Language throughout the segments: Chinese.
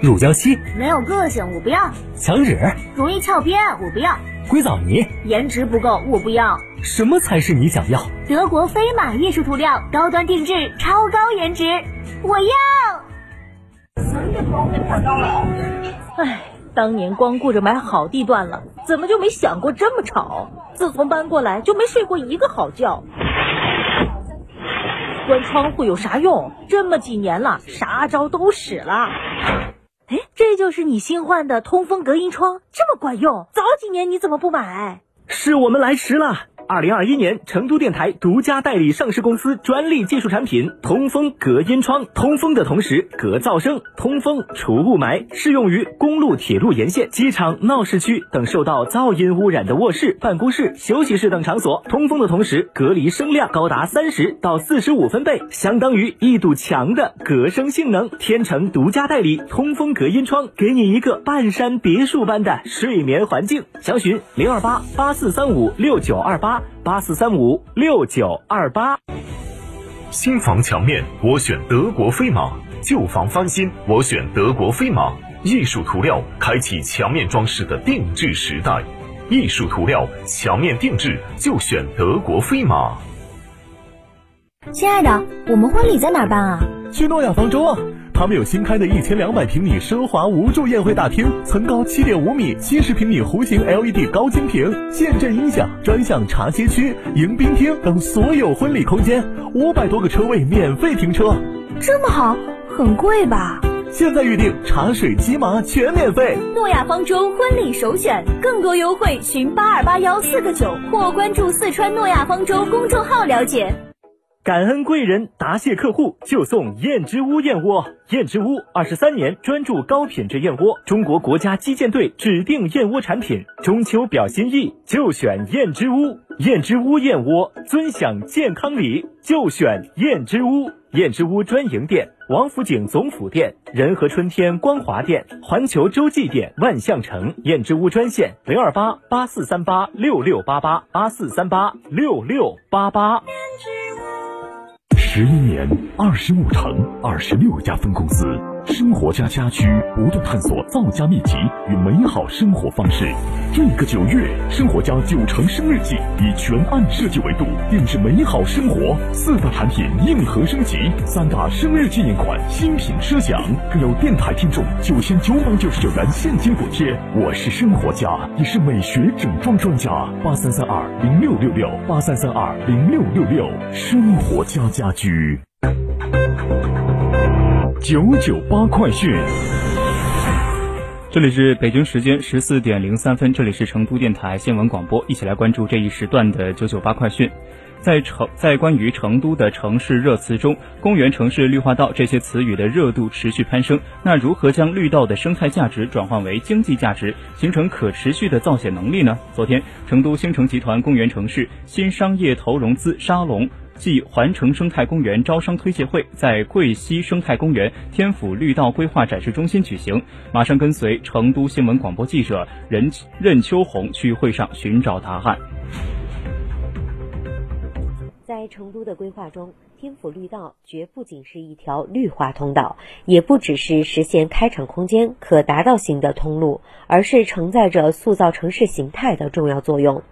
乳胶漆、没有个性，我不要；墙纸、容易翘边，我不要；硅藻泥，颜值不够，我不要。什么才是你想要？德国飞马艺术涂料，高端定制，超高颜值，我要。唉，当年光顾着买好地段了，怎么就没想过这么吵？自从搬过来就没睡过一个好觉。关窗户有啥用？这么几年了，啥招都使了。这就是你新换的通风隔音窗，这么管用？早几年你怎么不买？是我们来迟了。二零二一年，成都电台独家代理上市公司专利技术产品通风隔音窗，通风的同时隔噪声，通风除雾霾，适用于公路、铁路沿线、机场、闹市区等受到噪音污染的卧室、办公室、休息室等场所。通风的同时隔离声量高达三十到四十五分贝，相当于一堵墙的隔声性能。天成独家代理通风隔音窗，给你一个半山别墅般的睡眠环境。详询零二八八四三五六九二八。八四三五六九二八，新房墙面我选德国飞马，旧房翻新我选德国飞马。艺术涂料开启墙面装饰的定制时代，艺术涂料墙面定制就选德国飞马。亲爱的，我们婚礼在哪办啊？去诺亚方舟啊！他们有新开的一千两百平米奢华无柱宴会大厅，层高七点五米，七十平米弧形 LED 高清屏，现阵音响，专项茶歇区、迎宾厅等所有婚礼空间，五百多个车位免费停车。这么好，很贵吧？现在预定茶水、鸡麻全免费。诺亚方舟婚礼首选，更多优惠寻八二八幺四个九或关注四川诺亚方舟公众号了解。感恩贵人，答谢客户，就送燕之屋燕窝。燕之屋二十三年专注高品质燕窝，中国国家击剑队指定燕窝产品。中秋表心意，就选燕之屋。燕之屋燕窝，尊享健康礼，就选燕之屋。燕之屋专营店：王府井总府店、仁和春天光华店、环球洲际店、万象城。燕之屋专线：零二八八四三八六六八八八四三八六六八八。十一年，二十五城，二十六家分公司，生活家家居不断探索造家秘籍与美好生活方式。这个九月，生活家九成生日季以全案设计维度定制美好生活，四大产品硬核升级，三大生日纪念款新品奢享，更有电台听众九千九百九十九元现金补贴。我是生活家，也是美学整装专家。八三三二零六六六八三三二零六六六，生活家家居。九九八快讯。这里是北京时间十四点零三分，这里是成都电台新闻广播，一起来关注这一时段的九九八快讯。在成在关于成都的城市热词中，公园、城市、绿化道这些词语的热度持续攀升。那如何将绿道的生态价值转换为经济价值，形成可持续的造血能力呢？昨天，成都星城集团公园城市新商业投融资沙龙。暨环城生态公园招商推介会在桂溪生态公园天府绿道规划展示中心举行。马上跟随成都新闻广播记者任任秋红去会上寻找答案。在成都的规划中，天府绿道绝不仅是一条绿化通道，也不只是实现开敞空间、可达到型的通路，而是承载着塑造城市形态的重要作用。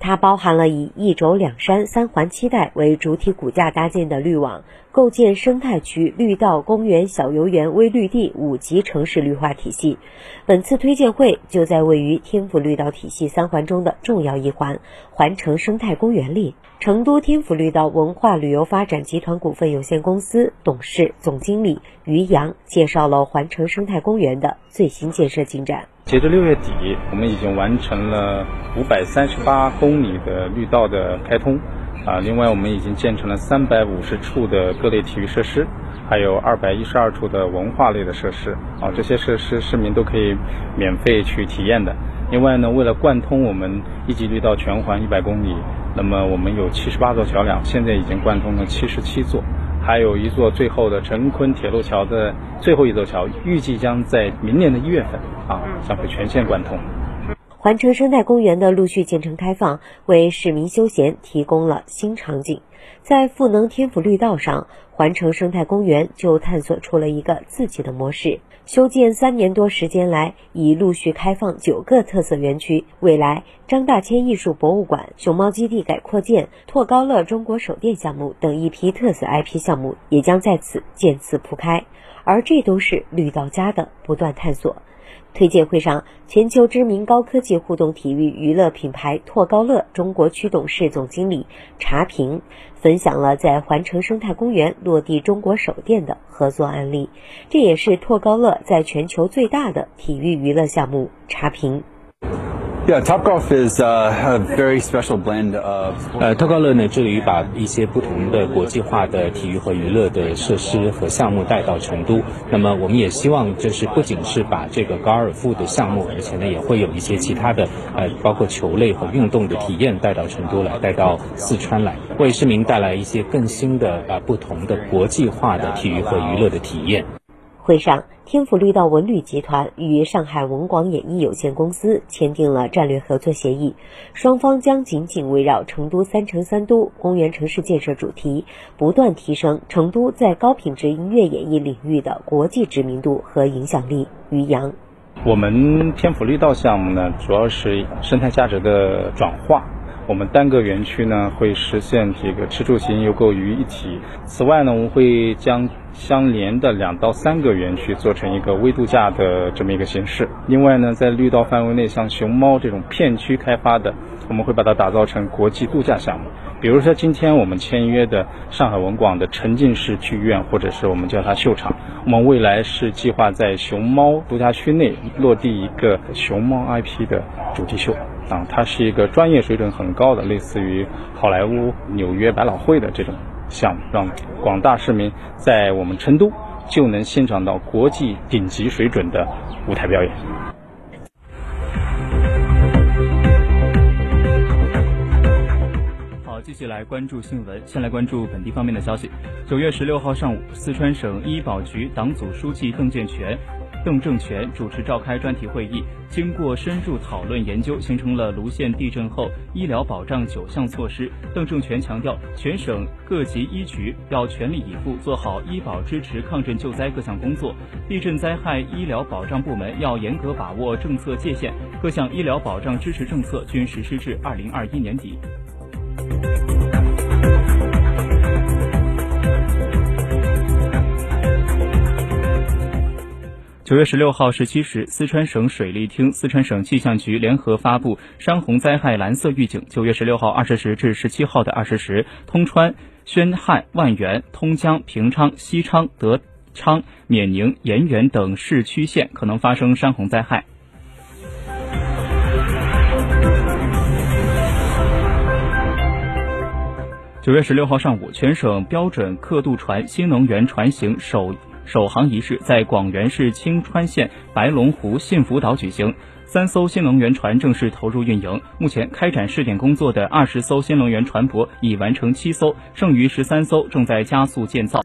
它包含了以一轴两山三环七带为主体骨架搭建的绿网，构建生态区、绿道、公园、小游园、微绿地五级城市绿化体系。本次推荐会就在位于天府绿道体系三环中的重要一环——环城生态公园里。成都天府绿道文化旅游发展集团股份有限公司董事总经理于洋介绍了环城生态公园的最新建设进展。截至六月底，我们已经完成了五百三十八公里的绿道的开通，啊，另外我们已经建成了三百五十处的各类体育设施，还有二百一十二处的文化类的设施，啊，这些设施市民都可以免费去体验的。另外呢，为了贯通我们一级绿道全环一百公里，那么我们有七十八座桥梁，现在已经贯通了七十七座。还有一座最后的成昆铁路桥的最后一座桥，预计将在明年的一月份啊，将会全线贯通。环城生态公园的陆续建成开放，为市民休闲提供了新场景。在赋能天府绿道上，环城生态公园就探索出了一个自己的模式。修建三年多时间来，已陆续开放九个特色园区。未来，张大千艺术博物馆、熊猫基地改扩建、拓高乐中国手电项目等一批特色 IP 项目也将在此渐次铺开。而这都是绿道家的不断探索。推介会上，全球知名高科技互动体育娱乐品牌拓高乐中国区董事总经理查平分享了在环城生态公园落地中国首店的合作案例。这也是拓高乐在全球最大的体育娱乐项目。查平。Yeah, Topgolf is a very special blend of. 呃，特高乐呢致力于把一些不同的国际化的体育和娱乐的设施和项目带到成都。那么，我们也希望就是不仅是把这个高尔夫的项目，而且呢也会有一些其他的呃，包括球类和运动的体验带到成都来，带到四川来，为市民带来一些更新的啊不同的国际化的体育和娱乐的体验。会上，天府绿道文旅集团与上海文广演艺有限公司签订了战略合作协议，双方将紧紧围绕成都“三城三都”公园城市建设主题，不断提升成都在高品质音乐演艺领域的国际知名度和影响力。于洋，我们天府绿道项目呢，主要是生态价值的转化。我们单个园区呢会实现这个吃住行游购于一体。此外呢，我们会将相连的两到三个园区做成一个微度假的这么一个形式。另外呢，在绿道范围内，像熊猫这种片区开发的，我们会把它打造成国际度假项目。比如说今天我们签约的上海文广的沉浸式剧院，或者是我们叫它秀场，我们未来是计划在熊猫度假区内落地一个熊猫 IP 的主题秀。啊，它是一个专业水准很高的，类似于好莱坞、纽约百老汇的这种项目，让广大市民在我们成都就能欣赏到国际顶级水准的舞台表演。继续来关注新闻，先来关注本地方面的消息。九月十六号上午，四川省医保局党组书记邓健全。邓正全主持召开专题会议，经过深入讨论研究，形成了泸县地震后医疗保障九项措施。邓正全强调，全省各级医局要全力以赴做好医保支持抗震救灾各项工作，地震灾害医疗保障部门要严格把握政策界限，各项医疗保障支持政策均实施至二零二一年底。九月十六号十七时，四川省水利厅、四川省气象局联合发布山洪灾害蓝色预警。九月十六号二十时至十七号的二十时，通川、宣汉、万源、通江、平昌、西昌、德昌、冕宁、盐源等市区县可能发生山洪灾害。九月十六号上午，全省标准刻度船新能源船型首。首航仪式在广元市青川县白龙湖幸福岛举行，三艘新能源船正式投入运营。目前开展试点工作的二十艘新能源船舶已完成七艘，剩余十三艘正在加速建造。